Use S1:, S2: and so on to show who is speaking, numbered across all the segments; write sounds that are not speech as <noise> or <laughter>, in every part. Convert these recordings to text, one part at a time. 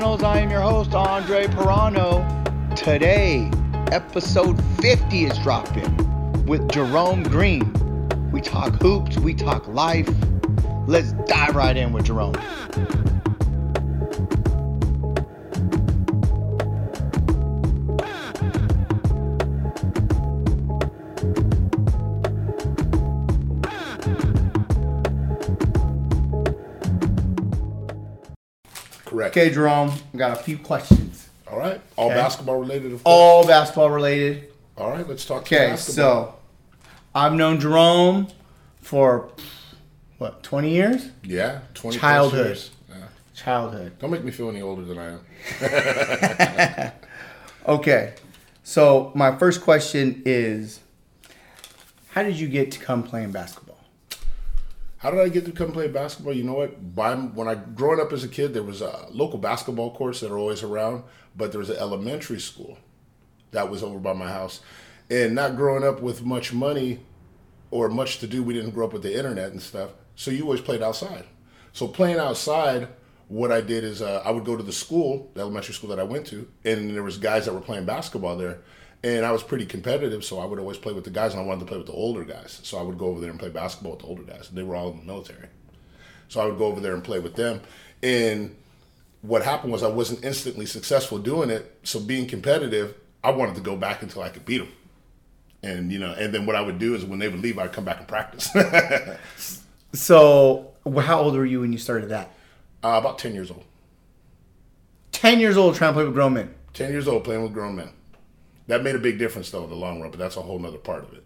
S1: I am your host, Andre Pirano. Today, episode 50 is dropping with Jerome Green. We talk hoops, we talk life. Let's dive right in with Jerome. Okay, Jerome, I got a few questions.
S2: All right. All
S1: Okay.
S2: basketball related. Of course.
S1: All basketball related.
S2: All right. Let's talk.
S1: Okay, so I've known Jerome for what, 20 years?
S2: yeah, twenty
S1: Childhood.
S2: years. Yeah.
S1: Childhood.
S2: Don't make me feel any older than I am. <laughs>
S1: Okay, so my first question is How did you get to come playing basketball?
S2: How did I get to come play basketball? You know what? By, when I growing up as a kid, there was a local basketball courts that are always around, but there was an elementary school that was over by my house. And not growing up with much money or much to do, we didn't grow up with the internet and stuff. So you always played outside. So playing outside, what I did is uh, I would go to the school, the elementary school that I went to, and there was guys that were playing basketball there. And I was pretty competitive, so I would always play with the guys, and I wanted to play with the older guys. So I would go over there and play basketball with the older guys. They were all in the military. So I would go over there and play with them. And what happened was I wasn't instantly successful doing it. So being competitive, I wanted to go back until I could beat them. And you know, and then what I would do is when they would leave, I'd come back and practice. uh, <laughs>
S1: So, how old were you when you started that?
S2: about ten years old.
S1: 10 years old trying to play with grown men.
S2: Ten years old playing with grown men. That made a big difference though in the long run, but that's a whole nother part of it.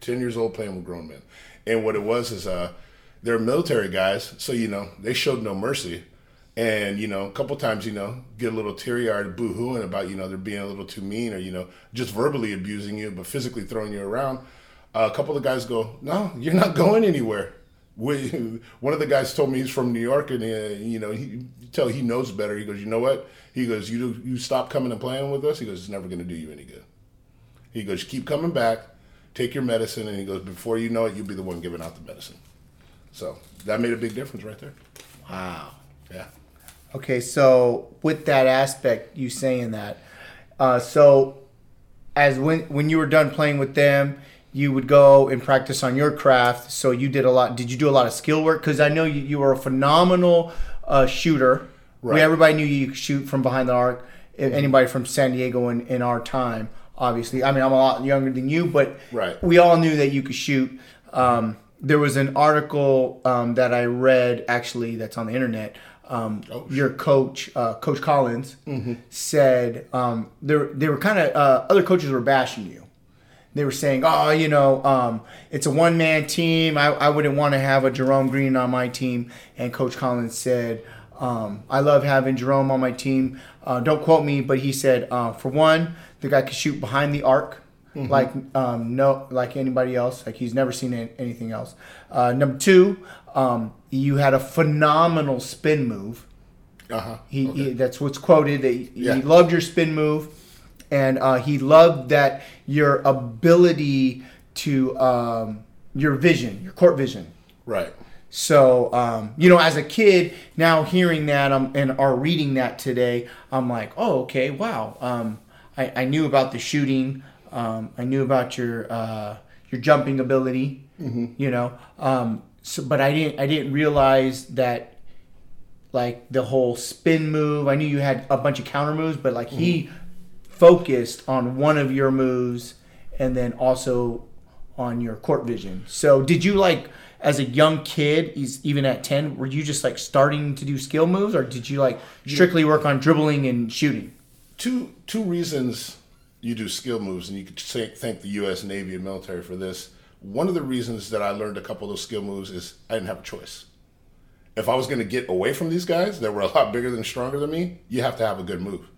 S2: Ten years old playing with grown men. And what it was is uh they're military guys, so you know, they showed no mercy. And, you know, a couple times, you know, get a little teary eyed boo hooing about, you know, they're being a little too mean or, you know, just verbally abusing you, but physically throwing you around. Uh, a couple of guys go, No, you're not <laughs> going anywhere. We, <laughs> one of the guys told me he's from New York, and uh, you know, he tell he knows better. He goes, you know what? He goes, you you stop coming and playing with us. He goes, it's never going to do you any good. He goes, keep coming back, take your medicine, and he goes, before you know it, you'll be the one giving out the medicine. So that made a big difference right there.
S1: Wow.
S2: Yeah.
S1: Okay, so with that aspect, you saying that, uh, so as when when you were done playing with them, you would go and practice on your craft. So you did a lot. Did you do a lot of skill work? Because I know you, you were a phenomenal uh, shooter. We,
S2: Right.
S1: everybody knew you could shoot from behind the arc. If Anybody from San Diego in, in our time, obviously. I mean, I'm a lot younger than you, but
S2: Right.
S1: we all knew that you could shoot. Um, there was an article um, that I read actually that's on the internet. Um,
S2: Oh,
S1: your coach, uh, Coach Collins, said um, there they were kind of uh, other coaches were bashing you. They were saying, "Oh, you know, um, it's a one man team. I, I wouldn't want to have a Jerome Green on my team." And Coach Collins said, um, "I love having Jerome on my team. Uh, don't quote me, but he said, uh, for one, the guy could shoot behind the arc." Like um, no, like anybody else. Like he's never seen anything else. Uh, number two, um, you had a phenomenal spin move.
S2: Uh huh.
S1: He, he that's what's quoted. That he,
S2: Yeah.
S1: he loved your spin move, and uh, he loved that your ability to um, your vision, your court vision.
S2: Right.
S1: So um, you know, as a kid, now hearing that um, and are reading that today, I'm like, oh, okay, wow. Um, I, I knew about the shooting. Um, I knew about your uh, your jumping ability. You know, um, so but I didn't I didn't realize that like the whole spin move. I knew you had a bunch of counter moves, but like he focused on one of your moves and then also on your court vision. So did you like as a young kid, even at 10, were you just like starting to do skill moves or did you like strictly work on dribbling and shooting?
S2: two two reasons you do skill moves, and you could say, thank the U.S. Navy and military for this. One of the reasons that I learned a couple of those skill moves is I didn't have a choice. If I was going to get away from these guys that were a lot bigger than stronger than me, you have to have a good move.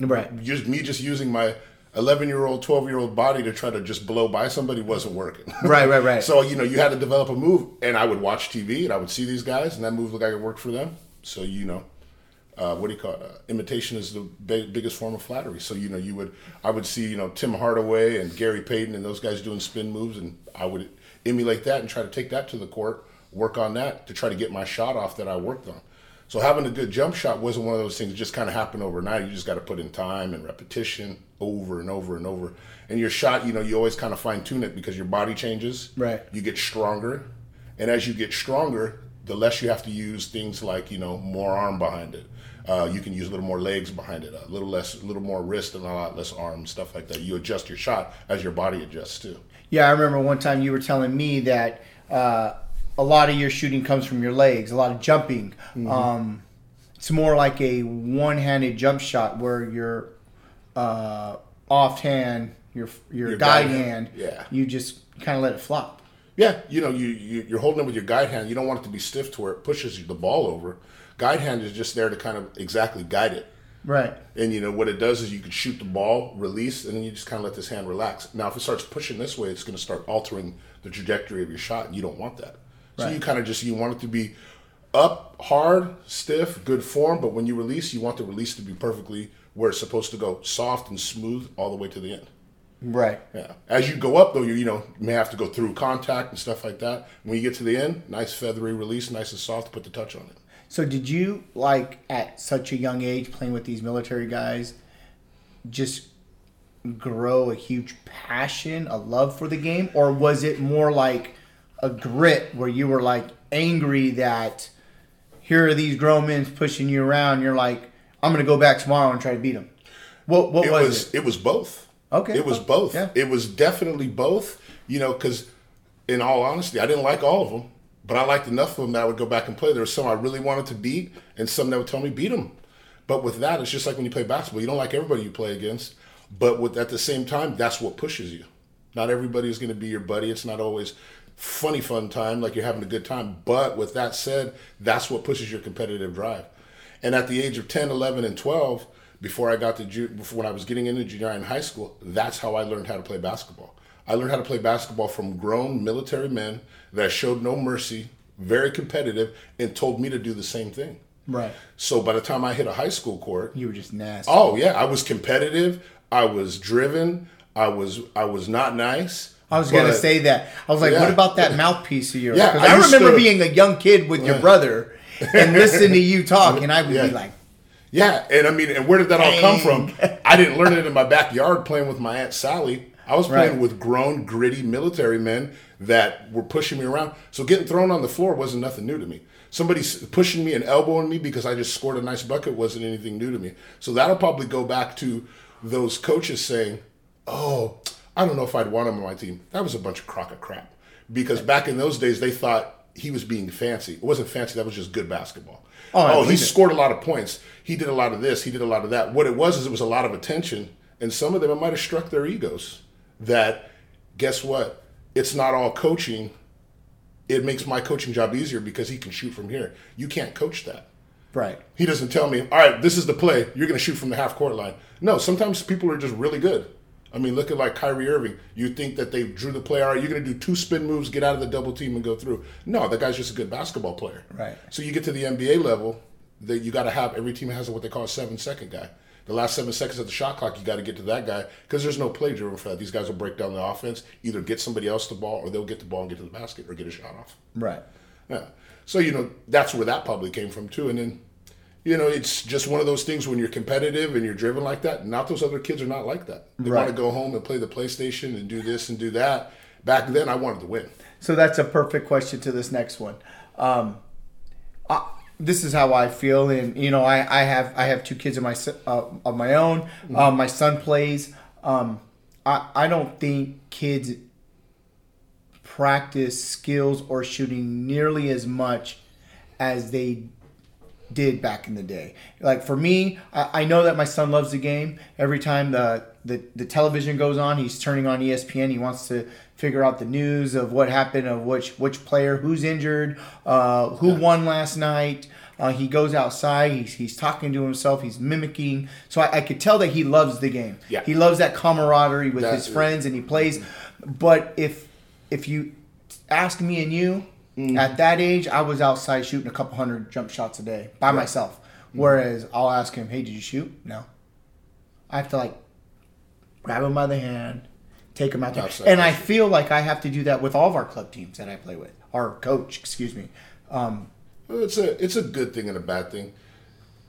S1: Right.
S2: Just me just using my 11 year old, 12 year old body to try to just blow by somebody wasn't working.
S1: Right, right, right. <laughs>
S2: So, you know, you had to develop a move. And I would watch TV and I would see these guys, and that move looked like it worked for them. So, you know, uh, what do you call it? Uh, imitation is the big, biggest form of flattery. So, you know, you would, I would see, you know, Tim Hardaway and Gary Payton and those guys doing spin moves, and I would emulate that and try to take that to the court, work on that to try to get my shot off that I worked on. So having a good jump shot wasn't one of those things that just kind of happened overnight. You just got to put in time and repetition over and over and over. And your shot, you know, you always kind of fine tune it because your body changes.
S1: Right.
S2: You get stronger. And as you get stronger, the less you have to use things like, you know, more arm behind it. Uh, you can use a little more legs behind it, a little less, a little more wrist and a lot less arm, stuff like that. You adjust your shot as your body adjusts too.
S1: Yeah, I remember one time you were telling me that uh, a lot of your shooting comes from your legs, a lot of jumping.
S2: Mm-hmm.
S1: Um, it's more like a one-handed jump shot where your uh, offhand, your your,
S2: Your
S1: guide,
S2: guide
S1: hand,
S2: hand, yeah.
S1: you just kind of let it flop.
S2: Yeah, you know, you, you you're holding it with your guide hand. You don't want it to be stiff to where it pushes the ball over. Guide hand is just there to kind of exactly guide it.
S1: Right.
S2: And you know what it does is you can shoot the ball, release, and then you just kind of let this hand relax. Now, if it starts pushing this way, it's going to start altering the trajectory of your shot, and you don't want that. So
S1: Right.
S2: you kind of just you want it to be up, hard, stiff, good form. But when you release, you want the release to be perfectly where it's supposed to go, soft and smooth all the way to the end.
S1: Right.
S2: Yeah. As you go up, though, you you know may have to go through contact and stuff like that. When you get to the end, nice feathery release, nice and soft. Put the touch on it.
S1: So did you like at such a young age playing with these military guys just grow a huge passion, a love for the game or was it more like a grit where you were like angry that here are these grown men pushing you around you're like I'm going to go back tomorrow and try to beat them. What what
S2: it
S1: was,
S2: was
S1: it?
S2: it? was both.
S1: Okay.
S2: It was
S1: Oh,
S2: both.
S1: yeah.
S2: It was definitely both. You know, because in all honesty, I didn't like all of them, but I liked enough of them that I would go back and play. There were some I really wanted to beat, and some that would tell me beat them. But with that, it's just like when you play basketball. You don't like everybody you play against, but with at the same time, that's what pushes you. Not everybody is going to be your buddy. It's not always funny fun time like you're having a good time. But with that said, that's what pushes your competitive drive. And at the age of 10, 11, and 12, before I got to ju- before when I was getting into junior high and high school, that's how I learned how to play basketball. I learned how to play basketball from grown military men that showed no mercy, very competitive, and told me to do the same thing.
S1: Right.
S2: So by the time I hit a high school court,
S1: You were just nasty.
S2: oh yeah, I was competitive, I was driven, I was I was not nice.
S1: I was gonna say that. I was like,
S2: Yeah.
S1: "What about that mouthpiece of yours?"
S2: Yeah, I
S1: I, remember
S2: to-
S1: being a young kid with your brother and <laughs> listening to you talk, and I would
S2: Yeah.
S1: be like,
S2: Yeah, and I mean, and where did that all come from? <laughs> I didn't learn it in my backyard playing with my aunt Sally. I was playing
S1: Right.
S2: with grown, gritty military men that were pushing me around. So getting thrown on the floor wasn't nothing new to me. Somebody pushing me and elbowing me because I just scored a nice bucket wasn't anything new to me. So that'll probably go back to those coaches saying, "Oh, I don't know if I'd want him on my team." That was a bunch of crock of crap. Because back in those days, they thought he was being fancy. It wasn't fancy. That was just good basketball.
S1: Oh,
S2: oh he scored a lot of points. He did a lot of this. He did a lot of that. What it was is it was a lot of attention, and some of them it might have struck their egos. That guess what? It's not all coaching. It makes my coaching job easier because he can shoot from here. You can't coach that.
S1: "Right."
S2: He doesn't tell me, all right, this is the play. You're going to shoot from the half court line. No, sometimes people are just really good. I mean, look at like Kyrie Irving. You think that they drew the play, all right, you're going to do two spin moves, get out of the double team, and go through. No, that guy's just a good basketball player.
S1: Right.
S2: So you get to the NBA level, that you got to have every team has what they call a seven second guy. The last seven seconds of the shot clock, you got to get to that guy because there's no play driven for that. These guys will break down the offense, either get somebody else the ball, or they'll get the ball and get to the basket or get a shot off.
S1: Right.
S2: Yeah. So you know that's where that probably came from too, and then you know it's just one of those things when you're competitive and you're driven like that. Not those other kids are not like that. They
S1: Right.
S2: want to go home and play the PlayStation and do this and do that. Back then, I wanted to win.
S1: So that's a perfect question to this next one. Um, I, this is how I feel, and you know, I, I have I have two kids of my uh, of my own. Um, my son plays. Um, I I don't think kids practice skills or shooting nearly as much as they did back in the day. Like for me, I, I know that my son loves the game. Every time the, the the television goes on, he's turning on ESPN. He wants to figure out the news of what happened, of which which player, who's injured, uh, who won last night. Uh, he goes outside. He's, he's talking to himself. He's mimicking. So I, I could tell that he loves the game.
S2: Yeah.
S1: He loves that camaraderie with
S2: That's
S1: his friends, and he plays. But if if you ask me and you,
S2: Mm-hmm.
S1: at that age, I was outside shooting a couple hundred jump shots a day by myself.
S2: Mm-hmm.
S1: Whereas I'll ask him, "Hey, did you shoot?" No. I have to like grab him by the hand, take him out there,
S2: Outside
S1: and I
S2: pressure.
S1: feel like I have to do that with all of our club teams that I play with. Our coach, excuse me. Um,
S2: Well, it's a it's a good thing and a bad thing.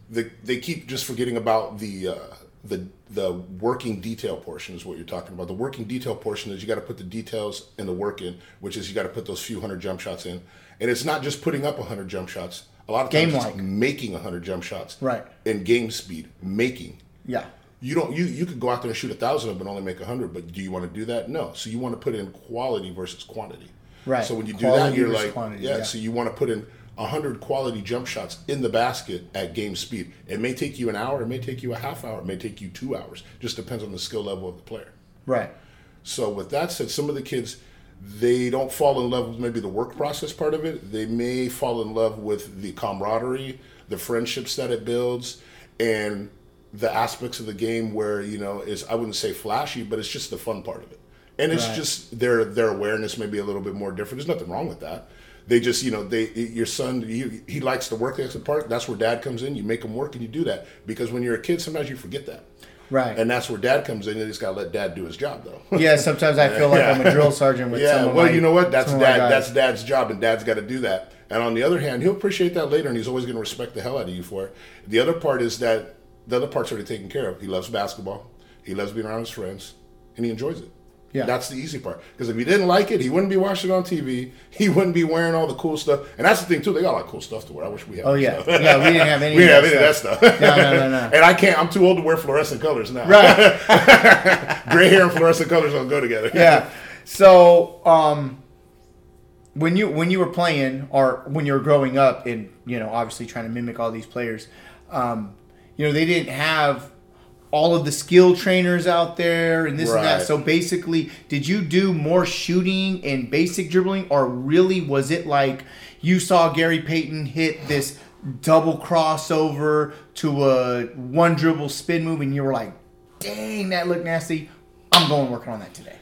S2: They they keep just forgetting about the uh, the the working detail portion is what you're talking about. The working detail portion is you got to put the details and the work in, which is you got to put those few hundred jump shots in, and it's not just putting up a hundred jump shots. A lot of times
S1: Game-like.
S2: it's making hundred jump shots.
S1: Right.
S2: In game speed, making.
S1: Yeah.
S2: You don't. You you could go out there and shoot a thousand of them and only make a hundred, but do you want to do that? No. So you want to put in quality versus quantity.
S1: Right.
S2: So when you do that, you're like,
S1: quantity,
S2: yeah,
S1: yeah.
S2: So you want to put in hundred quality jump shots in the basket at game speed. It may take you an hour. It may take you a half hour. It may take you two hours. Just depends on the skill level of the player.
S1: Right.
S2: So with that said, some of the kids they don't fall in love with maybe the work process part of it. They may fall in love with the camaraderie, the friendships that it builds, and the aspects of the game where you know is I wouldn't say flashy, but it's just the fun part of it. And it's
S1: Right.
S2: just their their awareness may be a little bit more different. There's nothing wrong with that. They just you know they your son he, he likes to work at the part. That's where dad comes in. You make him work and you do that because when you're a kid, sometimes you forget that.
S1: Right.
S2: And that's where dad comes in. You just gotta let dad do his job though.
S1: yeah. Sometimes I feel like <laughs> I'm a drill sergeant with <laughs>
S2: Yeah,
S1: some of
S2: well,
S1: my-
S2: you know what? That's
S1: some of my
S2: dad. That's dad's job, and dad's got to do that. And on the other hand, he'll appreciate that later, and he's always going to respect the hell out of you for it. The other part is that the other part's already taken care of. He loves basketball. He loves being around his friends, and he enjoys it.
S1: Yeah.
S2: that's the easy part. Because if he didn't like it, he wouldn't be watching it on TV. He wouldn't be wearing all the cool stuff. And that's the thing too. They got a lot of cool stuff to wear. I wish we had.
S1: Oh
S2: that
S1: yeah.
S2: stuff.
S1: yeah. We didn't have <laughs> any.
S2: we didn't have any of that
S1: stuff.
S2: stuff.
S1: No, no, no, no. <laughs>
S2: and I can't. I'm too old to wear fluorescent colors now.
S1: Right. <laughs>
S2: Gray hair and fluorescent colors don't go together.
S1: yeah. So, um, when you when you were playing or when you were growing up and you know obviously trying to mimic all these players, um, you know they didn't have all of the skill trainers out there and this and that. So basically, did you do more shooting and basic dribbling, or really was it like you saw Gary Payton hit this double crossover to a one dribble spin move, and you were like, "Dang, that looked nasty." I'm going working on that today.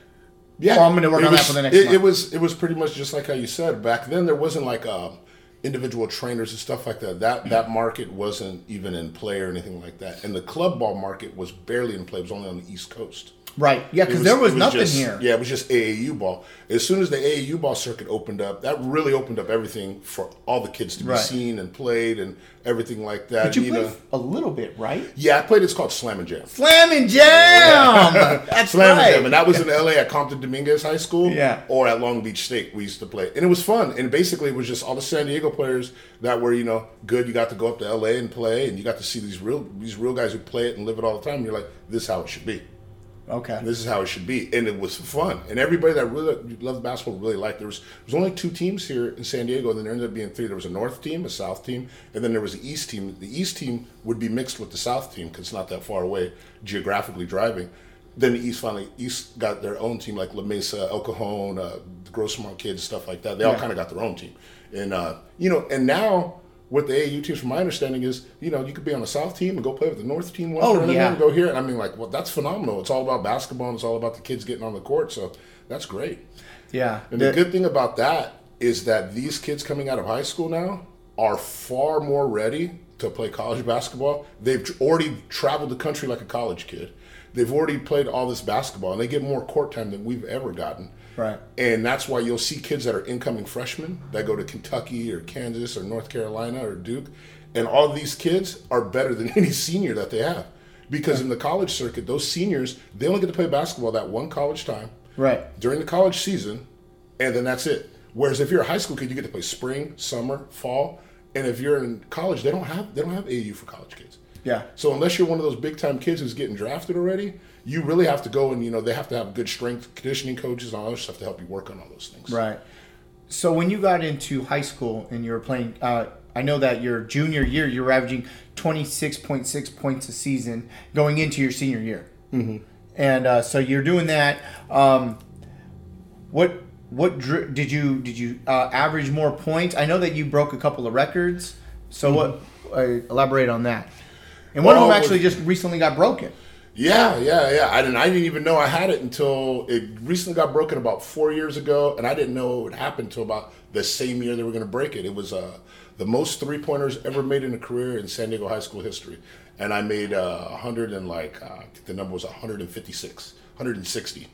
S2: Yeah,
S1: Well, I'm gonna work
S2: it
S1: on that for the next
S2: It,
S1: month.
S2: it was it was pretty much just like how you said back then. There wasn't like um, individual trainers and stuff like that. That that market wasn't even in play or anything like that. And the club ball market was barely in play. It was only on the East Coast.
S1: Right. Yeah, because there was,
S2: it
S1: nothing
S2: just-
S1: here.
S2: Yeah, it was just AAU ball. As soon as the AAU ball circuit opened up, that really opened up everything for all the kids to be
S1: Right.
S2: seen and played and everything like that.
S1: But you
S2: you
S1: played
S2: know,
S1: a little bit, right?
S2: yeah, I played. It's called Slam and Jam.
S1: Slam and jam. <laughs> That's
S2: Slam
S1: right.
S2: and Jam, and that was in LA at Compton Dominguez High School,
S1: Yeah.
S2: or at Long Beach State. We used to play, and it was fun. And basically, it was just all the San Diego players that were you know good. You got to go up to LA and play, and you got to see these real these real guys who play it and live it all the time. And you're like, this is how it should be.
S1: Okay.
S2: This is how it should be, and it was fun. And everybody that really loved basketball really liked. There was there was only two teams here in San Diego, and then there ended up being three. There was a North team, a South team, and then there was the East team. The East team would be mixed with the South team because it's not that far away geographically driving. Then the East finally East got their own team, like La Mesa, El Cajon, uh, the Grossmont kids, stuff like that. They all kind of got their own team, and uh, you know, and now. What the AAU teams, from my understanding, is you know you could be on the South team and go play with the North team one
S1: Oh, yeah.
S2: and go here. And I mean, like, well, that's phenomenal. It's all about basketball and it's all about the kids getting on the court. So that's great.
S1: Yeah.
S2: And
S1: The-
S2: the good thing about that is that these kids coming out of high school now are far more ready to play college basketball. They've already traveled the country like a college kid. They've already played all this basketball and they get more court time than we've ever gotten.
S1: Right.
S2: And that's why you'll see kids that are incoming freshmen that go to Kentucky or Kansas or North Carolina or Duke. And all these kids are better than <laughs> any senior that they have. Because in the college circuit, those seniors, they only get to play basketball that one college time
S1: right.
S2: during the college season, and then that's it. Whereas if you're a high school kid, you get to play spring, summer, fall, and if you're in college, they don't have they don't have AAU for college kids.
S1: Yeah.
S2: So unless you're one of those big time kids who's getting drafted already, you really have to go and you know they have to have good strength conditioning coaches and all that stuff to help you work on all those things.
S1: Right. So when you got into high school and you were playing, uh, I know that your junior year you were averaging twenty six point six points a season going into your senior year. Mm-hmm. And uh, so you're doing that. Um, what what dri- did you did you uh, average more points? I know that you broke a couple of records. So what? Uh, elaborate on that. And one of them actually just recently got broken.
S2: Yeah, yeah, yeah. I didn't. I didn't even know I had it until it recently got broken about four years ago, and I didn't know it would happen until about the same year they were going to break it. It was uh, the most three pointers ever made in a career in San Diego high school history, and I made uh, 100 and like uh, I think the number was 156, 160,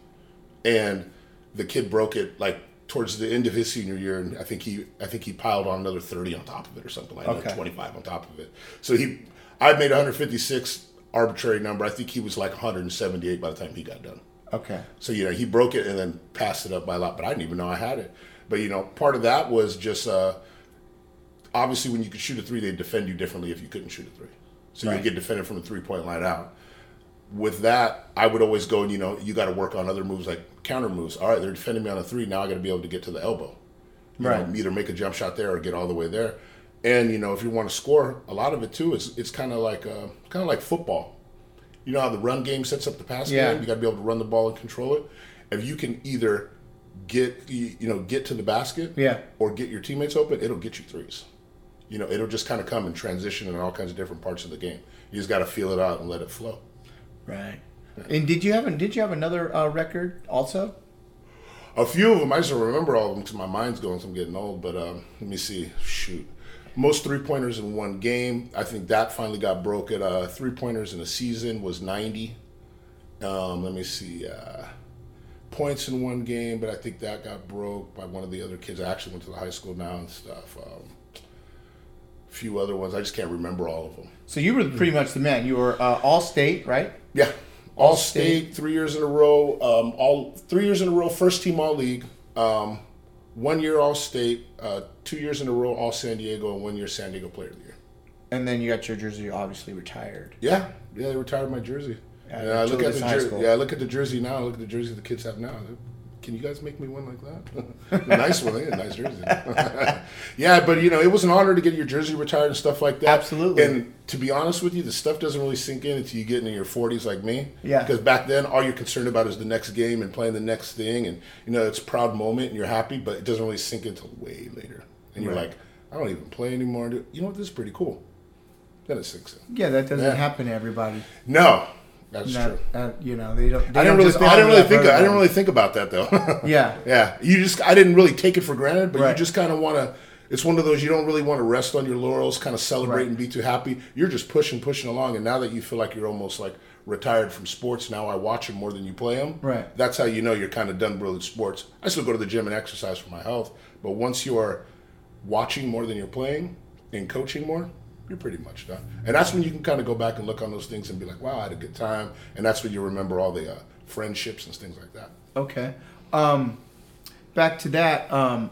S2: and the kid broke it like towards the end of his senior year, and I think he I think he piled on another 30 on top of it or something like
S1: Okay.
S2: that, 25 on top of it. So he I made 156 arbitrary number. I think he was like 178 by the time he got done.
S1: Okay.
S2: So you know he broke it and then passed it up by a lot, but I didn't even know I had it. But you know part of that was just uh, obviously when you could shoot a three, they defend you differently if you couldn't shoot a three. So
S1: Right.
S2: you get defended from the three point line out. With that, I would always go and you know you got to work on other moves like counter moves. All right, they're defending me on a three. Now I got to be able to get to the elbow. You
S1: Right.
S2: Know, either make a jump shot there or get all the way there. And you know if you want to score, a lot of it too is it's kind of like uh, kind of like football. You know how the run game sets up the pass
S1: Yeah.
S2: game. You got to be able to run the ball and control it. If you can either get you know get to the basket,
S1: Yeah.
S2: or get your teammates open, it'll get you threes. You know, it'll just kind of come and transition in all kinds of different parts of the game. You just got to feel it out and let it flow.
S1: Right. And did you have did you have another uh, record also?
S2: A few of them, I just don't remember all of them because my mind's going. So I'm getting old. But um, let me see. Shoot, most three pointers in one game. I think that finally got broke at uh, three pointers in a season was 90. Um, let me see. Uh, points in one game, but I think that got broke by one of the other kids. I actually went to the high school now and stuff. Um, a few other ones. I just can't remember all of them.
S1: So you were pretty much the man. You were uh, all state, right?
S2: Yeah. All
S1: All-state.
S2: state, three years in a row. Um, all three years in a row, first team all league. Um, one year all state, uh, two years in a row all San Diego, and one year San Diego Player of the Year.
S1: And then you got your jersey obviously retired.
S2: Yeah, yeah, they retired my jersey.
S1: Yeah,
S2: and I look at the jersey. Yeah, I look at the jersey now. I look at the jersey the kids have now. Can you guys make me one like that? <laughs> nice one, eh? nice jersey. <laughs> yeah, but you know, it was an honor to get your jersey retired and stuff like that.
S1: Absolutely.
S2: And to be honest with you, the stuff doesn't really sink in until you get into your 40s, like me.
S1: Yeah.
S2: Because back then, all you're concerned about is the next game and playing the next thing, and you know, it's a proud moment and you're happy, but it doesn't really sink until way later. And you're
S1: Right.
S2: like, I don't even play anymore. You know what? This is pretty cool. Then it sinks in.
S1: Yeah, that doesn't
S2: Yeah.
S1: happen to everybody.
S2: No, that's
S1: Not-
S2: true.
S1: uh, you know, they don't. They
S2: I didn't really, I didn't really think,
S1: for
S2: I didn't really think about that though.
S1: Yeah. <laughs>
S2: yeah. You just, I didn't really take it for granted, but
S1: Right.
S2: you just kind of want to. It's one of those you don't really want to rest on your laurels, kind of celebrate
S1: Right.
S2: and be too happy. You're just pushing, pushing along, and now that you feel like you're almost like retired from sports, now I watch them more than you play them.
S1: Right.
S2: That's how you know you're kind of done with sports. I still go to the gym and exercise for my health, but once you are watching more than you're playing and coaching more, you're pretty much done. And that's when you can kind of go back and look on those things and be like, wow, I had a good time. And that's when you remember all the uh, friendships and things like that.
S1: Okay. Um, back to that. Um,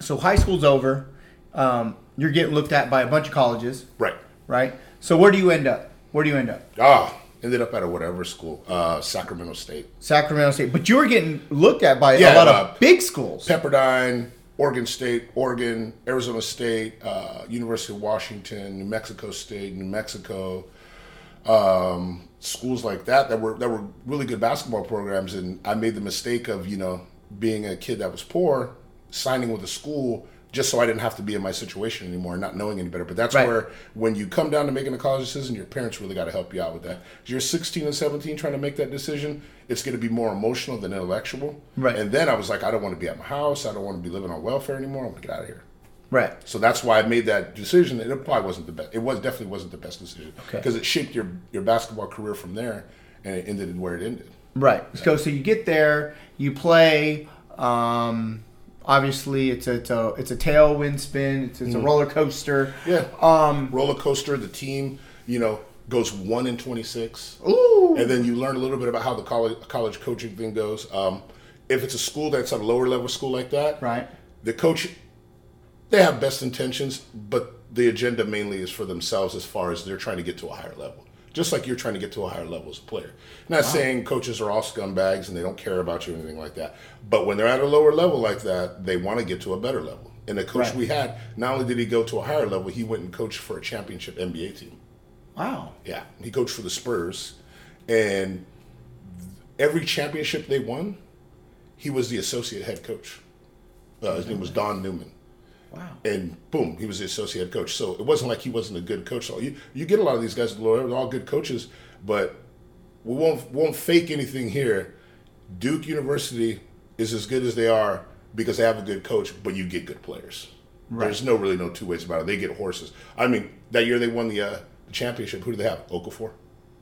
S1: so high school's over. Um, you're getting looked at by a bunch of colleges,
S2: Right.
S1: right? So where do you end up? Where do you end up?
S2: Ah, ended up at a whatever school, uh, Sacramento State.
S1: Sacramento State. But you were getting looked at by
S2: Yeah,
S1: a lot
S2: uh,
S1: of big schools.
S2: Pepperdine, Oregon State, Oregon, Arizona State, uh, University of Washington, New Mexico State, New Mexico, um, schools like that that were that were really good basketball programs. And I made the mistake of you know being a kid that was poor, signing with a school just so I didn't have to be in my situation anymore, not knowing any better. But that's
S1: Right.
S2: where when you come down to making a college decision, your parents really got to help you out with that. You're 16 and 17 trying to make that decision. It's going to be more emotional than intellectual.
S1: Right.
S2: And then I was like, I don't want to be at my house. I don't want to be living on welfare anymore. I want to get out of here.
S1: right.
S2: So that's why I made that decision. And it probably wasn't the best. It was definitely wasn't the best decision
S1: Okay.
S2: because it shaped your your basketball career from there, and it ended where it ended.
S1: Right. So so you get there, you play. Um, obviously, it's a it's a, it's a tailwind spin. It's, it's a roller coaster.
S2: Mm. Yeah.
S1: Um.
S2: Roller coaster. The team, you know, goes one in twenty six.
S1: Ooh.
S2: and then you learn a little bit about how the college college coaching thing goes. Um, if it's a school that's at a lower level school like that,
S1: Right.
S2: the coach they have best intentions, but the agenda mainly is for themselves as far as they're trying to get to a higher level. Just like you're trying to get to a higher level as a player. Not saying coaches are all scumbags and they don't care about you or anything like that. But when they're at a lower level like that, they want to get to a better level. And the coach
S1: Right.
S2: we had, not only did he go to a higher level, he went and coached for a championship NBA team.
S1: Wow.
S2: Yeah, he coached for the Spurs, and every championship they won, he was the associate head coach. Uh, his name was Don Newman,
S1: Wow.
S2: and boom, he was the associate coach. So it wasn't like he wasn't a good coach. So you you get a lot of these guys, they're all good coaches, but we won't won't fake anything here. Duke University is as good as they are because they have a good coach, but you get good players. There's no really no two ways about it. They get horses. I mean, that year they won the, uh, the championship. Who do they have? Okafor.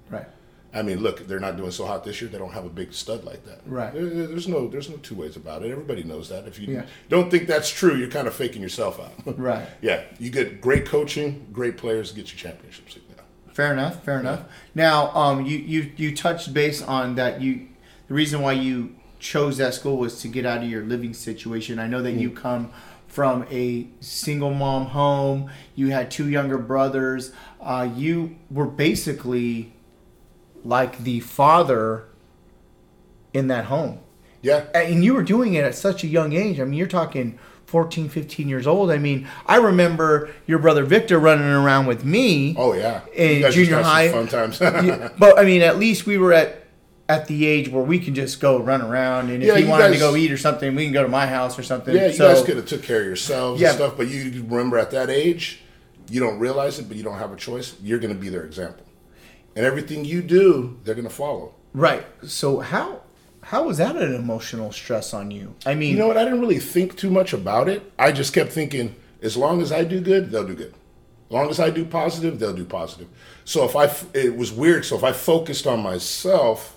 S1: Right.
S2: I mean, look, they're not doing so hot this year. They don't have a big stud like that.
S1: Right.
S2: There- there- there's no there's no two ways about it. Everybody knows that. If you
S1: Yeah.
S2: don't think that's true, you're kind of faking yourself out. <laughs>
S1: Right.
S2: yeah. You get great coaching, great players, get your championships. Yeah.
S1: Fair enough. Fair enough. Now, um, you you you touched base on that. You the reason why you chose that school was to get out of your living situation. I know that you come from a single mom home. You had two younger brothers. Uh, you were basically like the father in that home.
S2: Yeah.
S1: and you were doing it at such a young age. I mean, you're talking 14, 15 years old. I mean, I remember your brother Victor running around with me.
S2: Oh yeah.
S1: In
S2: You guys used to
S1: junior high.
S2: fun times. <laughs> <laughs>
S1: But I mean, at least we were at at the age where we can just go run around, and if
S2: Yeah,
S1: you
S2: you
S1: wanted to go eat or something, we can go to my house or something.
S2: Yeah, you
S1: so,
S2: guys could have took care of yourselves
S1: Yeah.
S2: and stuff, but you remember at that age, you don't realize it, but you don't have a choice. You're going to be their example, and everything you do, they're going to follow.
S1: right. So how how was that an emotional stress on you? I mean,
S2: You know what? I didn't really think too much about it. I just kept thinking, as long as I do good, they'll do good. As long as I do positive, they'll do positive. So if I, it was weird. So if I focused on myself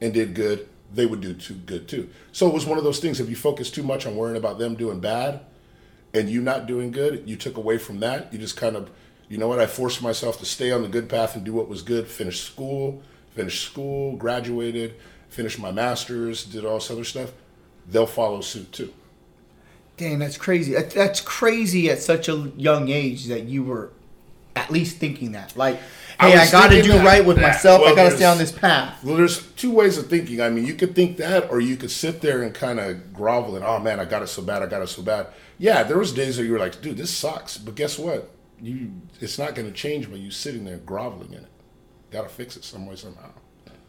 S2: and did good, they would do too good too. So it was one of those things. If you focus too much on worrying about them doing bad, and you not doing good, you took away from that. You just kind of, you know what? I forced myself to stay on the good path and do what was good. Finish school, finish school, graduated, finished my master's, did all this other stuff. They'll follow suit too.
S1: dang, that's crazy. That's crazy at such a young age that you were at least thinking that. Like, hey, I,
S2: was
S1: got to do
S2: that.
S1: right with
S2: Yeah.
S1: myself. I got to stay on this path.
S2: Well, there's two ways of thinking. I mean, you could think that, or you could sit there and kind of grovel and, oh man, I got it so bad, I got it so bad. Yeah, there was days where you were like, dude, this sucks. But guess what? You, it's not going to change by you sitting there groveling in it. Got to fix it some way somehow.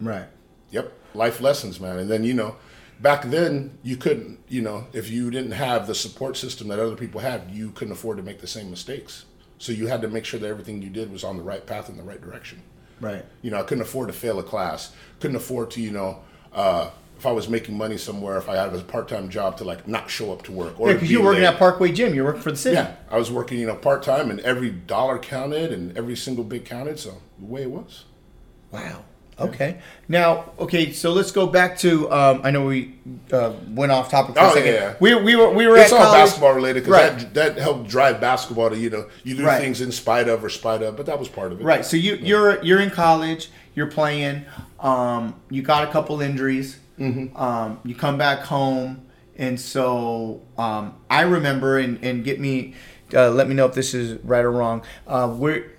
S1: Right.
S2: Yep, life lessons, man. And then you know, back then you couldn't, you know, if you didn't have the support system that other people had, you couldn't afford to make the same mistakes. So you had to make sure that everything you did was on the right path in the right direction.
S1: Right.
S2: You know, I couldn't afford to fail a class. Couldn't afford to, you know, uh, if I was making money somewhere, if I had a part-time job to like not show up to work or
S1: Yeah, because
S2: be
S1: you're working
S2: late.
S1: at Parkway Gym. you're working for the city.
S2: Yeah, I was working, you know, part-time, and every dollar counted, and every single bit counted. So the way it was.
S1: Wow. Okay. Now, okay, so let's go back to. Um, I know we uh, went off topic for a
S2: Oh,
S1: second.
S2: yeah.
S1: We, we were we were
S2: It's
S1: at
S2: all
S1: college.
S2: basketball related because
S1: Right.
S2: that, that helped drive basketball to you know you do
S1: Right.
S2: things in spite of or spite of, but that was part of it.
S1: Right. So you you're you're in college. You're playing. Um, you got a couple injuries.
S2: Mm-hmm.
S1: Um, you come back home, and so um, I remember and and get me. Uh, let me know if this is right or wrong. Uh, we're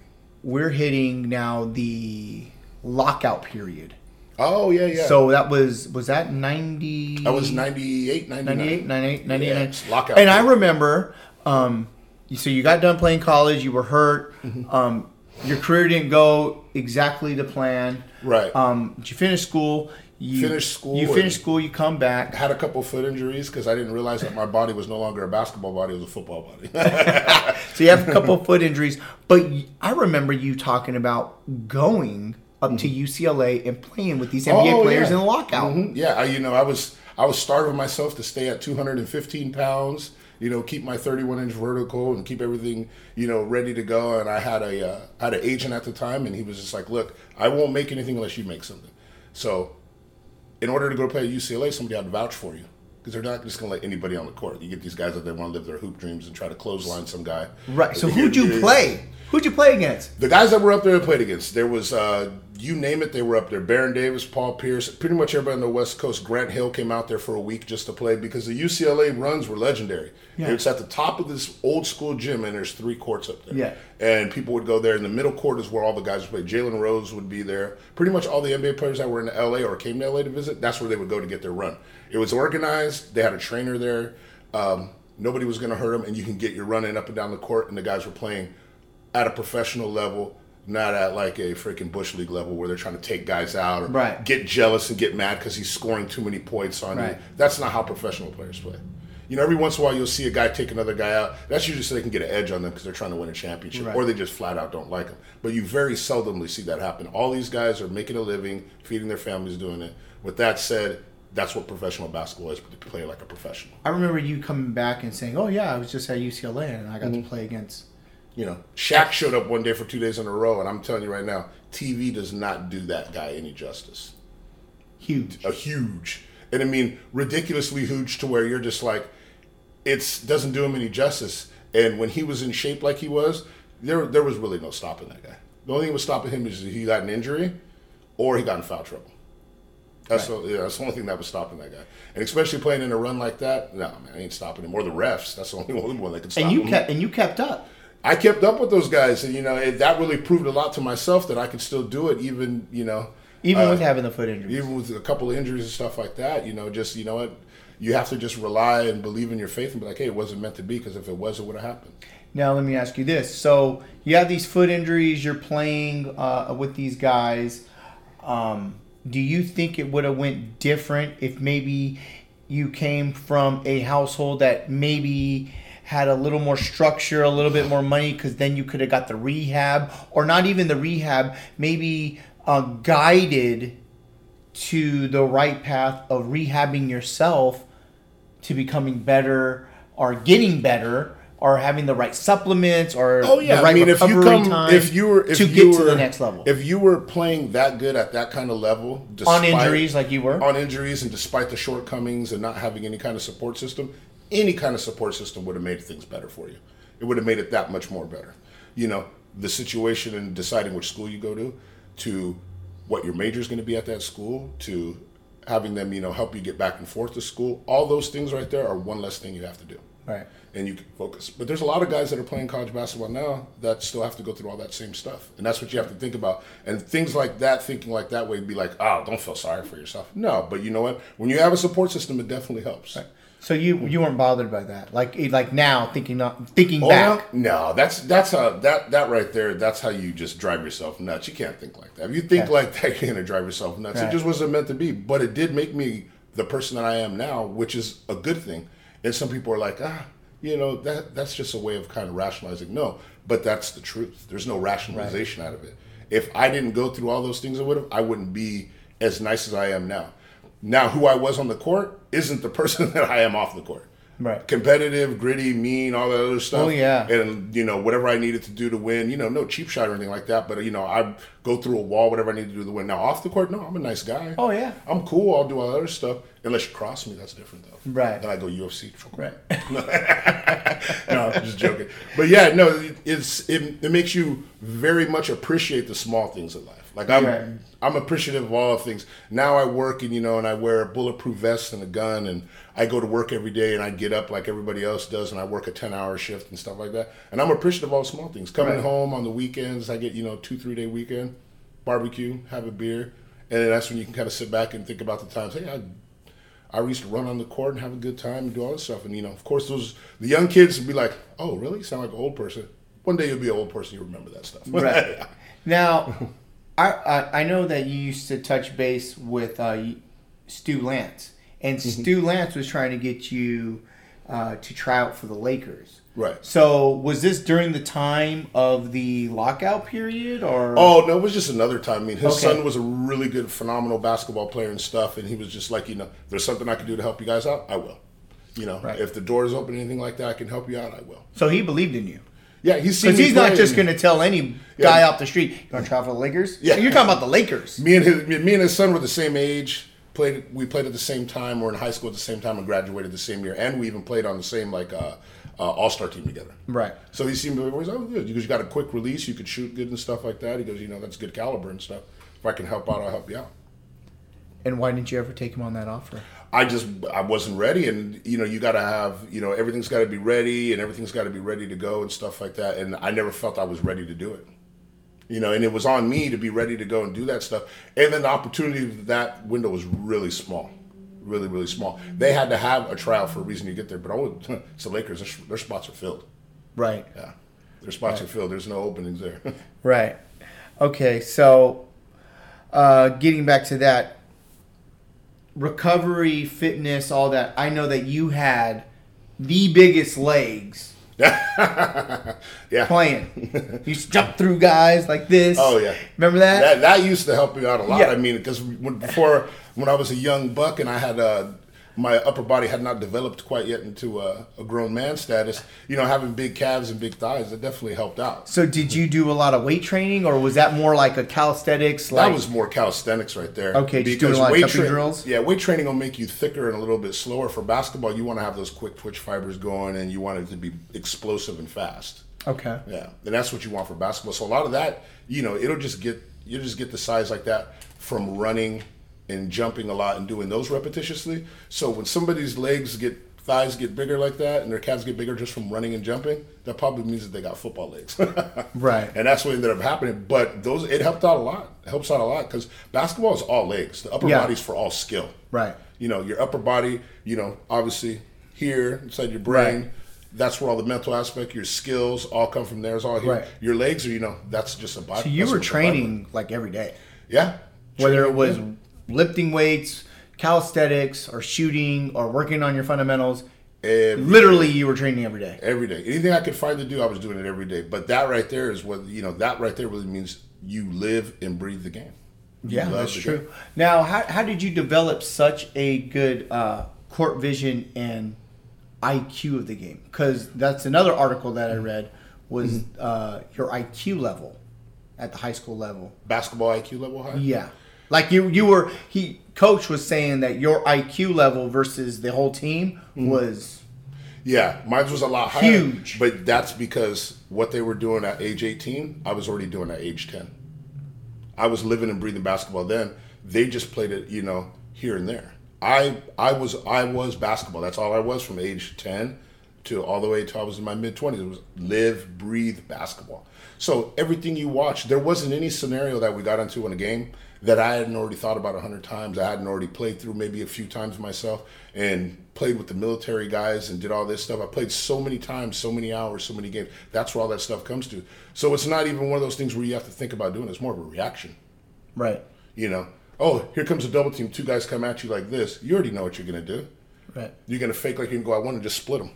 S1: we're hitting now the lockout period.
S2: Oh yeah, yeah.
S1: So that was was that ninety?
S2: I was 98, 99.
S1: 98, 98, 98.
S2: Yeah, lockout
S1: And I remember, um, so you got done playing college, you were hurt,
S2: Mm-hmm.
S1: um, your career didn't go exactly to plan.
S2: Right.
S1: Um, you finished school. You
S2: Finished school
S1: You finished school. You come back.
S2: had a couple foot injuries because I didn't realize that my body was no longer a basketball body; it was a football body. <laughs>
S1: So you have a couple foot injuries, but I remember you talking about going up to UCLA and playing with these NBA
S2: Mm-hmm. Oh,
S1: players
S2: yeah.
S1: in the lockout.
S2: Mhm. Yeah, I, you know, I was I was starving myself to stay at 215 pounds. You know, keep my 31 inch vertical and keep everything you know ready to go. And I had a uh, I had an agent at the time, and he was just like, "Look, I won't make anything unless you make something." So, in order to go play at UCLA, somebody had to vouch for you. Because they're not just going to let anybody on the court. You get these guys that they want to live their hoop dreams and try to clothesline some guy.
S1: Right. So who'd you play? Who'd you play against?
S2: the guys that were up there I played against, there was uh, you name it, they were up there. Baron Davis, Paul Pierce, pretty much everybody on the West Coast. Grant Hill came out there for a week just to play because the UCLA runs were legendary.
S1: Yeah.
S2: It's at the top of this old school gym, and there's three courts up there.
S1: Yeah.
S2: And people would go there. and the middle court is where all the guys would play. Jalen Rose would be there. Pretty much all the NBA players that were in LA or came to LA to visit, that's where they would go to get their run. It was organized. They had a trainer there. Um, nobody was going to hurt them, and you can get your running up and down the court. And the guys were playing at a professional level, not at like a freaking bush league level where they're trying to take guys out or
S1: Right.
S2: get jealous and get mad because he's scoring too many points on
S1: Right.
S2: you. That's not how professional players play. You know, every once in a while you'll see a guy take another guy out. That's usually so they can get an edge on them because they're trying to win a championship,
S1: Right.
S2: or they just flat out don't like them. But you very seldomly see that happen. All these guys are making a living, feeding their families, doing it. With that said, that's what professional basketball is: to play like a professional.
S1: I remember you coming back and saying, "Oh yeah, I was just at UCLA and I got
S2: Mm-hmm.
S1: to play against
S2: You know, Shaq showed up one day for two days in a row, and I'm telling you right now, TV does not do that guy any justice.
S1: Huge.
S2: A huge, and I mean ridiculously huge to where you're just like, it's doesn't do him any justice. And when he was in shape like he was, there there was really no stopping that guy. The only thing that was stopping him is he got an injury, or he got in foul trouble. That's
S1: Right.
S2: the, yeah, that's the only thing that was stopping that guy. And especially playing in a run like that, no man, I ain't stopping him. Or the refs. That's the only <laughs> one that could stop
S1: And you
S2: him.
S1: kept and you kept up.
S2: I kept up with those guys, and you know it, that really proved a lot to myself that I could still do it, even you know,
S1: Even
S2: uh,
S1: with having the foot injury.
S2: even with a couple of injuries and stuff like that. You know, just you know what, you have to just rely and believe in your faith and be like, hey, it wasn't meant to be because if it was, it would have happened.
S1: Now let me ask you this: so you have these foot injuries, you're playing uh, with these guys. Um, do you think it would have went different if maybe you came from a household that maybe had a little more structure, a little bit more money, because then you could have got the rehab, or not even the rehab, maybe uh, guided to the right path of rehabbing yourself to becoming better or getting better or having the right supplements or
S2: Oh yeah,
S1: the right
S2: I mean, if you come,
S1: time
S2: if you were, if
S1: to
S2: you
S1: get
S2: were,
S1: to the next level
S2: if you were playing that good at that kind of level,
S1: on injuries like you were.
S2: on injuries and despite the shortcomings and not having any kind of support system, any kind of support system would have made things better for you. It would have made it that much more better. You know, the situation and deciding which school you go to, to what your major is going to be at that school, to having them, you know, help you get back and forth to school. All those things right there are one less thing you have to do.
S1: right.
S2: And you can focus. But there's a lot of guys that are playing college basketball now that still have to go through all that same stuff. And that's what you have to think about. And things like that, thinking like that way, be like, oh, don't feel sorry for yourself. No, but you know what? When you have a support system, it definitely helps.
S1: So you you weren't bothered by that, like like now thinking not thinking
S2: Oh,
S1: back.
S2: no? No, that's that's a that that right there. That's how you just drive yourself nuts. You can't think like that. If you think
S1: Okay.
S2: like that, <laughs> you're gonna drive yourself nuts.
S1: Right.
S2: It just wasn't meant to be. But it did make me the person that I am now, which is a good thing. And some people are like, ah, you know, that that's just a way of kind of rationalizing. No, but that's the truth. There's no rationalization out of it. If I didn't go through all those things, I would have. I wouldn't be as nice as I am now. Now, who I was on the court isn't the <laughs> person that I am off the court
S1: Right.
S2: competitive, gritty, mean, all that other stuff.
S1: Oh, yeah.
S2: And you know whatever I needed to do to win. You know, no cheap shot or anything like that. But you know, I go through a wall, whatever I need to do to win. Now off the court, no, I'm a nice guy.
S1: Oh, yeah.
S2: I'm cool. I'll do all that other stuff. Unless you cross me, that's different though.
S1: Right.
S2: Then I go UFC.
S1: Right. <laughs>
S2: no, I'm just joking. But yeah, no, it's it, it makes you very much appreciate the small things in life. Like I'm
S1: Right.
S2: I'm appreciative of all things. Now I work and you know, and I wear a bulletproof vest and a gun, and I go to work every day, and I get up like everybody else does, and I work a ten hour shift and stuff like that. And I'm appreciative of all small things. Coming
S1: Right.
S2: home on the weekends, I get you know two three day weekend, barbecue, have a beer, and then that's when you can kind of sit back and think about the times. Hey, I I used to run on the court and have a good time and do all this stuff. And you know, of course, those the young kids would be like, "Oh, really? You sound like an old person." One day you'll be an old person. You remember that stuff.
S1: Right. <laughs> Now, I, I I know that you used to touch base with uh, Stu Lantz, and
S2: Mm-hmm.
S1: Stu Lantz was trying to get you uh, to try out for the Lakers.
S2: right.
S1: So was this during the time of the lockout period, or
S2: Oh no, it was just another time. I mean, his
S1: Okay.
S2: son was a really good, phenomenal basketball player and stuff, and he was just like, you know, there's something I can do to help you guys out. I will. You know,
S1: Right.
S2: if the door is open, anything like that, I can help you out. I will.
S1: so he believed in you?
S2: Yeah, he's seen
S1: Because he's not just going to tell any
S2: Yeah.
S1: guy off the street, "You want to try for the Lakers?"
S2: Yeah.
S1: you're talking about the Lakers.
S2: Me and his, me and his son were the same age. Played, we played at the same time. We're in high school at the same time and graduated the same year. And we even played on the same like uh, uh, all star team together.
S1: Right.
S2: So he seemed to always, oh, good. Because you got a quick release, you could shoot good and stuff like that. He goes, you know, that's good caliber and stuff. If I can help out, I'll help you out.
S1: And why didn't you ever take him on that offer?
S2: I just I wasn't ready, and you know you got to have you know everything's got to be ready, and everything's got to be ready to go and stuff like that. And I never felt I was ready to do it, you know. And it was on me to be ready to go and do that stuff. And then the opportunity that window was really small, really really small. They had to have a trial for a reason to get there, but I would, <laughs> it's the Lakers. Their, their spots are filled.
S1: Right.
S2: Yeah, their spots are filled. There's no openings there. <laughs>
S1: Right. Okay, so uh, getting back to that recovery, fitness, all that. I know that you had the biggest legs <laughs>
S2: yeah.
S1: playing. <laughs> you jump through guys like this.
S2: Oh, yeah.
S1: Remember that?
S2: that that used to help me out a lot.
S1: Yeah.
S2: I mean, because before when I was a young buck and I had uh, my upper body had not developed quite yet into a, a grown man status, you know, having big calves and big thighs, it definitely helped out.
S1: So did you do a lot of weight training, or was that more like a calisthenics? Like,
S2: that was more calisthenics right there.
S1: Okay, just doing a lot of jumping
S2: tra-
S1: drills?
S2: Yeah, weight training will make you thicker and a little bit slower. For basketball, you want to have those quick twitch fibers going, and you want it to be explosive and fast.
S1: okay.
S2: Yeah, and that's what you want for basketball. So a lot of that, you know, it'll just get you just get the size like that from running and jumping a lot and doing those repetitiously. So when somebody's legs get thighs get bigger like that and their calves get bigger just from running and jumping, that probably means that they got football legs. <laughs>
S1: Right.
S2: And that's what ended up happening. But those it helped out a lot. It helps out a lot because basketball is all legs. The upper
S1: Yeah.
S2: body's for all skill.
S1: Right.
S2: You know, your upper body, you know, obviously here inside your brain.
S1: Right.
S2: That's where all the mental aspect, your skills, all come from there. It's all here.
S1: Right.
S2: Your legs are, you know, that's just a body.
S1: So you were training like every day,
S2: Yeah.
S1: whether it was
S2: yeah.
S1: Lifting weights, calisthenics, or shooting, or working on your fundamentals.
S2: Every-
S1: Literally, you were training every day.
S2: every day. Anything I could find to do, I was doing it every day. But that right there is what you know. That right there really means you live and breathe the game. You
S1: Yeah, that's true.
S2: game.
S1: Now, how, how did you develop such a good uh, court vision and IQ of the game? Because that's another article that I read was
S2: Mm-hmm.
S1: uh, your IQ level at the high school level.
S2: Basketball IQ level high.
S1: Yeah, like you you were he coach was saying that your IQ level versus the whole team
S2: Mm-hmm.
S1: was
S2: Yeah, mine was a lot higher.
S1: Huge.
S2: But that's because what they were doing at age 18, I was already doing at age 10. I was living and breathing basketball then. They just played it, you know, here and there. I I was I was basketball. That's all I was from age 10 to all the way till I was in my mid 20s. It was live, breathe basketball. So everything you watch, there wasn't any scenario that we got into in a game that I hadn't already thought about a hundred times. I hadn't already played through maybe a few times myself and played with the military guys and did all this stuff. I played so many times, so many hours, so many games. That's where all that stuff comes to. So it's not even one of those things where you have to think about doing it. It's more of a reaction.
S1: right,
S2: You know, oh, here comes a double team. Two guys come at you like this. You already know what you're going to do.
S1: right,
S2: You're going to fake like you can go I want to just split them.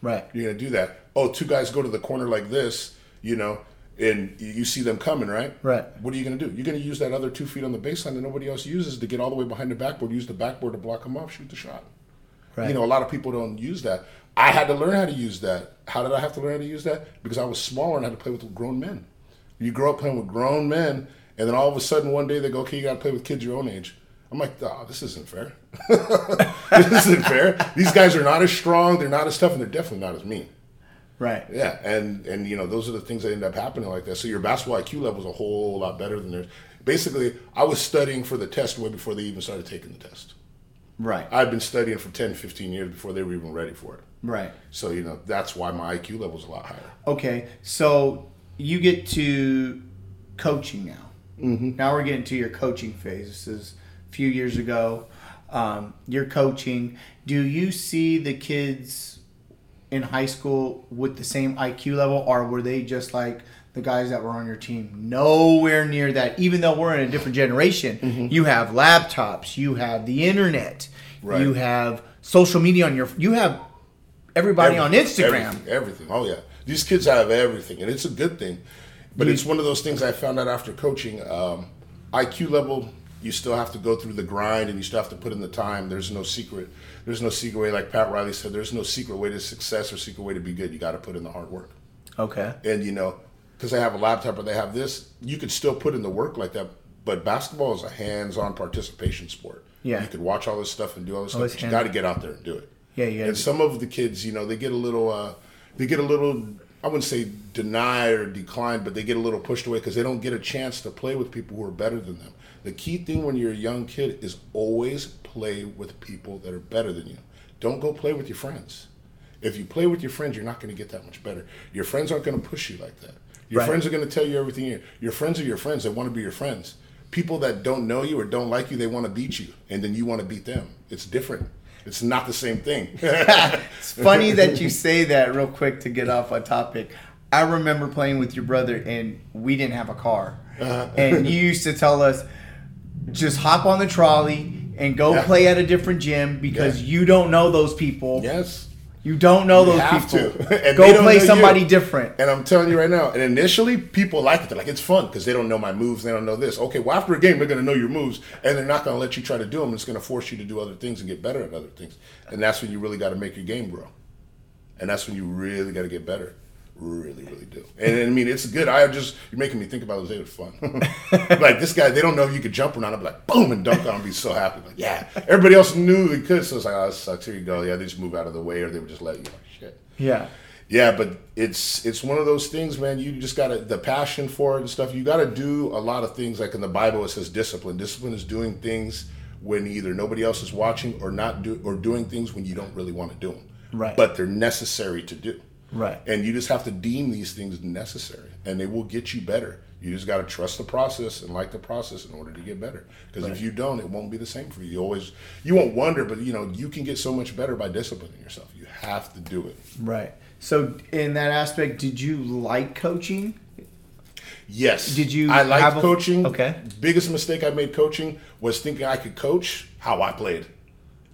S1: right,
S2: You're going to do that. Oh, two guys go to the corner like this, you know, and you- you see them coming, right?
S1: Right.
S2: What are you going to do? You're going to use that other two feet on the baseline that nobody else uses to get all the way behind the backboard, use the backboard to block them off, shoot the shot.
S1: right.
S2: You know, a lot of people don't use that. I had to learn how to use that. How did I have to learn how to use that? Because I was smaller and had to play with grown men. You grow up playing with grown men, and then all of a sudden one day they go, "Okay, you got to play with kids your own age." I'm like, "Oh, this isn't fair. <laughs> this isn't fair. These guys are not as strong. They're not as tough, and they're definitely not as mean."
S1: Right.
S2: Yeah, and and you know those are the things that end up happening like that. So your basketball IQ level is a whole lot better than theirs. Basically, I was studying for the test way before they even started taking the test.
S1: Right.
S2: I've been studying for 10, 15 years before they were even ready for it.
S1: Right.
S2: So, you know, that's why my IQ level is a lot higher.
S1: Okay. So you get to coaching now. Mm-hmm. Now we're getting to your coaching phase. This is a few years ago. Um, you're coaching. Do you see the kids in high school with the same IQ level, or were they just like the guys that were on your team? Nowhere near that. Even though we're in a different generation, you have laptops, you have the internet,
S2: Right.
S1: you have social media on your. You have everybody on Instagram.
S2: Everything, everything. Oh, yeah. These kids have everything, and it's a good thing. But it's one of those things I found out after coaching. Um, IQ level, you still have to go through the grind and you still have to put in the time. There's no secret. There's no secret way, like Pat Riley said, there's no secret way to success or secret way to be good. You got to put in the hard work.
S1: Okay.
S2: and you know because they have a laptop or they have this you could still put in the work like that but basketball is a hands-on participation sport
S1: Yeah.
S2: you could watch all this stuff and do all this
S1: Oh,
S2: stuff you got to get out there and do it
S1: Yeah, you
S2: and some of the kids you know they get a little uh they get a little i wouldn't say denied or declined but they get a little pushed away because they don't get a chance to play with people who are better than them the key thing when you're a young kid is always play with people that are better than you don't go play with your friends if you play with your friends, you're not going to get that much better. Your friends aren't going to push you like that. Your
S1: Right.
S2: friends are going to tell you everything. You, your friends are your friends. They want to be your friends. People that don't know you or don't like you, they want to beat you, and then you want to beat them. It's different. It's not the same thing. <laughs>
S1: It's funny that you say that real quick to get off a topic. I remember playing with your brother and we didn't have a car.
S2: Uh-huh.
S1: And you used to tell us just hop on the trolley and go
S2: Yeah.
S1: play at a different gym because
S2: Yeah.
S1: you don't know those people.
S2: yes.
S1: You don't know
S2: You
S1: those
S2: have
S1: people. <laughs> Go play somebody
S2: you.
S1: different.
S2: And I'm telling you right now, and initially people like it. They're like, it's fun because they don't know my moves. They don't know this. Okay, well, after a game, they're going to know your moves and they're not going to let you try to do them. It's going to force you to do other things and get better at other things. And that's when you really got to make your game grow. And that's when you really got to get better. Really, really do. And I mean, it's good. I just, you're making me think about those days. Fun. <laughs> like this guy, they don't know if you could jump or not. I'd be like, boom, and dunk on him. Be so happy. Like, yeah. Everybody else knew they could. So it's like, oh, that sucks. Here you go. Yeah, they just move out of the way or they would just let you. Like, shit.
S1: Yeah.
S2: Yeah, but it's it's one of those things, man. You just gotta the passion for it and stuff. You gotta do a lot of things. Like in the Bible, it says discipline. Discipline is doing things when either nobody else is watching or not do or doing things when you don't really want to do them.
S1: Right.
S2: But they're necessary to do.
S1: Right.
S2: And you just have to deem these things necessary, and they will get you better. You just got to trust the process and like the process in order to get better. Because if you don't, it won't be the same for you. You always you won't wonder, but you know you can get so much better by disciplining yourself. You have to do it.
S1: Right. So in that aspect, did you like coaching?
S2: Yes.
S1: Did you
S2: I liked
S1: have a-
S2: coaching.
S1: Okay.
S2: Biggest mistake I made coaching was thinking I could coach how I played.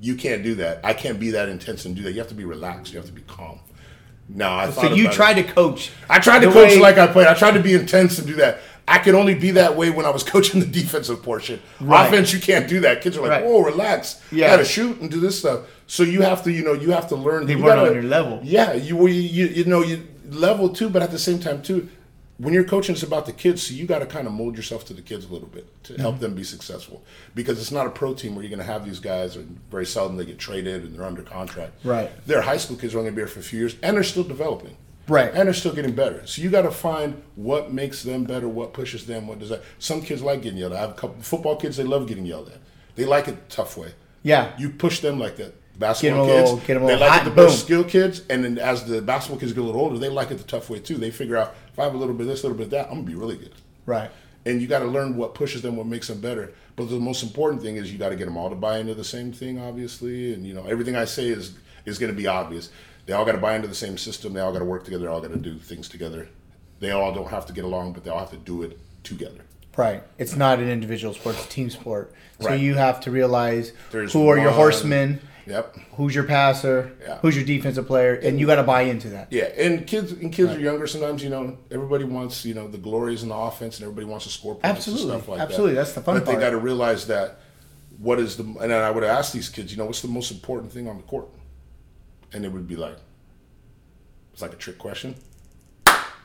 S2: You can't do that. I can't be that intense and do that. You have to be relaxed. You have to be calm. No, I
S1: So
S2: thought
S1: you
S2: about it.
S1: tried to coach.
S2: I tried to coach
S1: way-
S2: like I played. I tried to be intense and do that. I could only be that way when I was <laughs> coaching the defensive portion.
S1: Right.
S2: Offense, you can't do that. Kids are like,
S1: Right.
S2: "Whoa, relax.
S1: Yeah.
S2: You got to shoot and do this stuff." So you have to, you know, you have to learn.
S1: They weren't on your level.
S2: Yeah, you, you you you know you level too, but at the same time too, when you're coaching, it's about the kids. So you got to kind of mold yourself to the kids a little bit to
S1: Mm-hmm.
S2: help them be successful. Because it's not a pro team where you're going to have these guys, and very seldom they get traded and they're under contract.
S1: Right.
S2: They're high school kids who are only going to be here for a few years, and they're still developing.
S1: Right.
S2: And they're still getting better. So you got to find what makes them better, what pushes them, what does that. Some kids like getting yelled at. I have a couple football kids. They love getting yelled at. They like it the tough way.
S1: Yeah.
S2: You push them like that. Basketball
S1: Get 'em a
S2: kids,
S1: little- get 'em a
S2: they like
S1: hot,
S2: it the
S1: boom.
S2: skilled kids, and then as the basketball kids get a little older, they like it the tough way too. They figure out if I have a little bit of this, a little bit of that, I'm gonna be really good.
S1: Right.
S2: And you got to learn what pushes them, what makes them better. But the most important thing is you got to get them all to buy into the same thing, obviously. And you know everything I say is is going to be obvious. They all got to buy into the same system. They all got to work together. They all got to do things together. They all don't have to get along, but they all have to do it together.
S1: Right. It's not an individual sport, it's a team sport. So
S2: Right.
S1: you have to realize
S2: There's
S1: who are your horsemen,
S2: Yep.
S1: who's your passer,
S2: Yeah.
S1: who's your defensive player, and you got to buy into that.
S2: Yeah, and kids and kids are younger. Sometimes you know everybody wants you know the glories in the offense, and everybody wants to score points
S1: Absolutely.
S2: and stuff like
S1: Absolutely.
S2: that.
S1: That's the fun
S2: But
S1: part.
S2: But they got to realize that what is the and I would ask these kids, you know, what's the most important thing on the court, and it would be like, it's like a trick question.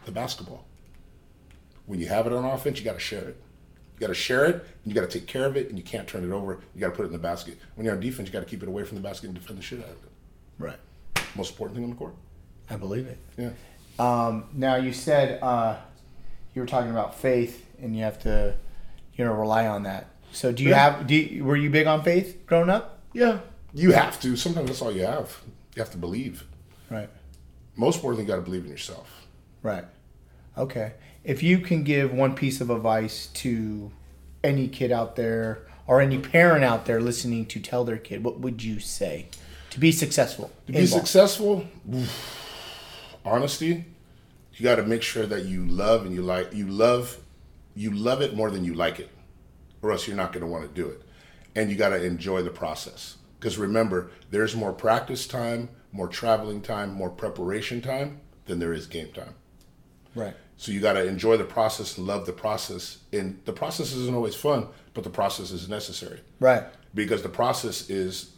S2: The basketball. When you have it on offense, you got to share it. You got to share it, and you got to take care of it, and you can't turn it over. You got to put it in the basket. When you're on defense, you got to keep it away from the basket and defend the shit out of it.
S1: Right.
S2: Most important thing on the court.
S1: I believe it.
S2: Yeah.
S1: Um, now you said uh, you were talking about faith, and you have to, you know, rely on that. So do you
S2: Yeah.
S1: have? Do you, were you big on faith growing up?
S2: Yeah, you have to. Sometimes that's all you have. You have to believe.
S1: Right.
S2: Most importantly, you got to believe in yourself.
S1: Right. Okay. If you can give one piece of advice to any kid out there or any parent out there listening to tell their kid, what would you say to be successful?
S2: To be
S1: ball?
S2: successful, honesty. You got to make sure that you love and you like you love you love it more than you like it, or else you're not going to want to do it. And you got to enjoy the process because remember, there's more practice time, more traveling time, more preparation time than there is game time.
S1: Right.
S2: So you got to enjoy the process and love the process. And the process isn't always fun, but the process is necessary
S1: Right.
S2: because the process is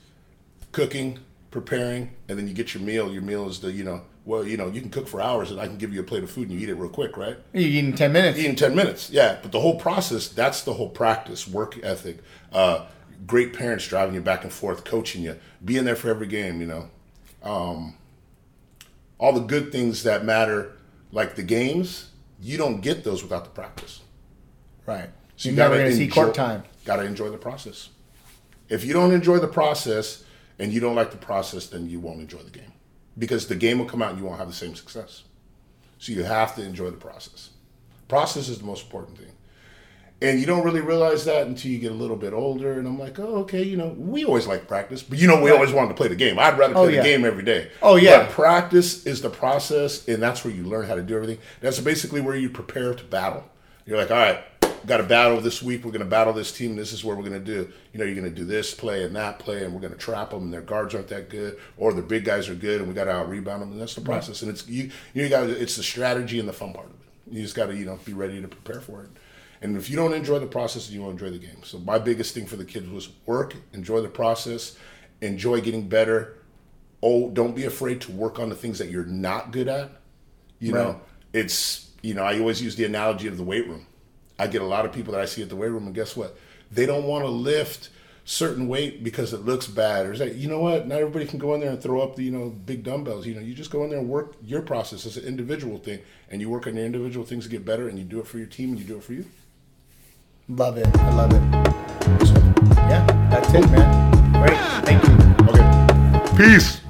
S2: cooking, preparing, and then you get your meal. Your meal is the you know well you know you can cook for hours and I can give you a plate of food and you eat it real quick, right?
S1: You eat in ten minutes.
S2: Eat in ten minutes, yeah. But the whole process that's the whole practice, work ethic, uh, great parents driving you back and forth, coaching you, being there for every game. You know, um, all the good things that matter, like the games. You don't get those without the practice.
S1: Right.
S2: So
S1: You're
S2: you
S1: never
S2: gotta
S1: going to see court time.
S2: Got to enjoy the process. If you don't enjoy the process and you don't like the process, then you won't enjoy the game because the game will come out and you won't have the same success. So you have to enjoy the process. Process is the most important thing. And you don't really realize that until you get a little bit older. And I'm like, oh, okay, you know, we always like practice, but you know, we always wanted to play the game. I'd rather oh, play
S1: Oh, yeah.
S2: the game every day.
S1: Oh, yeah.
S2: But practice is the process, and that's where you learn how to do everything. That's basically where you prepare to battle. You're like, all right, got a battle this week. We're going to battle this team. This is what we're going to do. You know, you're going to do this play and that play, and we're going to trap them. And their guards aren't that good, or their big guys are good, and we got to out rebound them. And that's the process. Right. And it's you. You got it's the strategy and the fun part of it. You just got to you know be ready to prepare for it. And if you don't enjoy the process, you won't enjoy the game. So my biggest thing for the kids was work, enjoy the process, enjoy getting better. Oh, don't be afraid to work on the things that you're not good at. You right. know, it's you know I always use the analogy of the weight room I get a lot of people that I see at the weight room, and guess what? They don't want to lift certain weight because it looks bad, or is that you know what? Not everybody can go in there and throw up the you know big dumbbells. You know, you just go in there and work your process as an individual thing, and you work on your individual things to get better, and you do it for your team, and you do it for you.
S1: Love it. I love it. So, yeah, that's it, man. Great. Thank you.
S2: Okay. Peace.